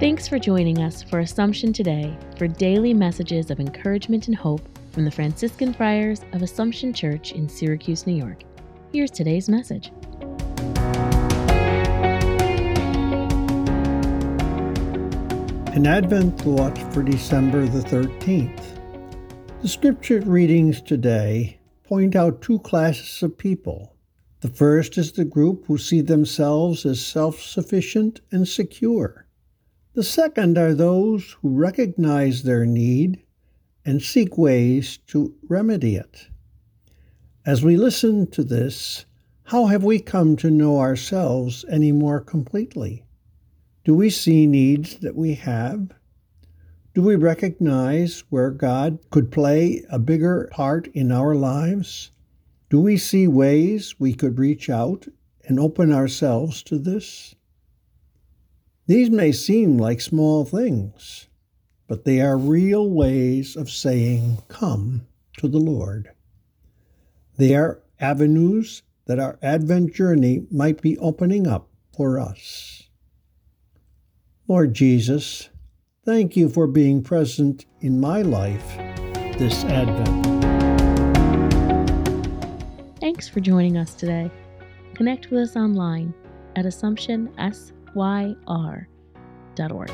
for joining us for Assumption Today for daily messages of encouragement and hope from the Franciscan Friars of Assumption Church in Syracuse, New York. Here's today's message. An Advent thought for December the 13th. The scripture readings today point out two classes of people. The first is the group who see themselves as self sufficient and secure. The second are those who recognize their need and seek ways to remedy it. As we listen to this, how have we come to know ourselves any more completely? Do we see needs that we have? Do we recognize where God could play a bigger part in our lives? Do we see ways we could reach out and open ourselves to this? These may seem like small things, but they are real ways of saying, Come to the Lord. They are avenues that our Advent journey might be opening up for us. Lord Jesus, thank you for being present in my life this Advent. Thanks for joining us today. Connect with us online at AssumptionSYR.org.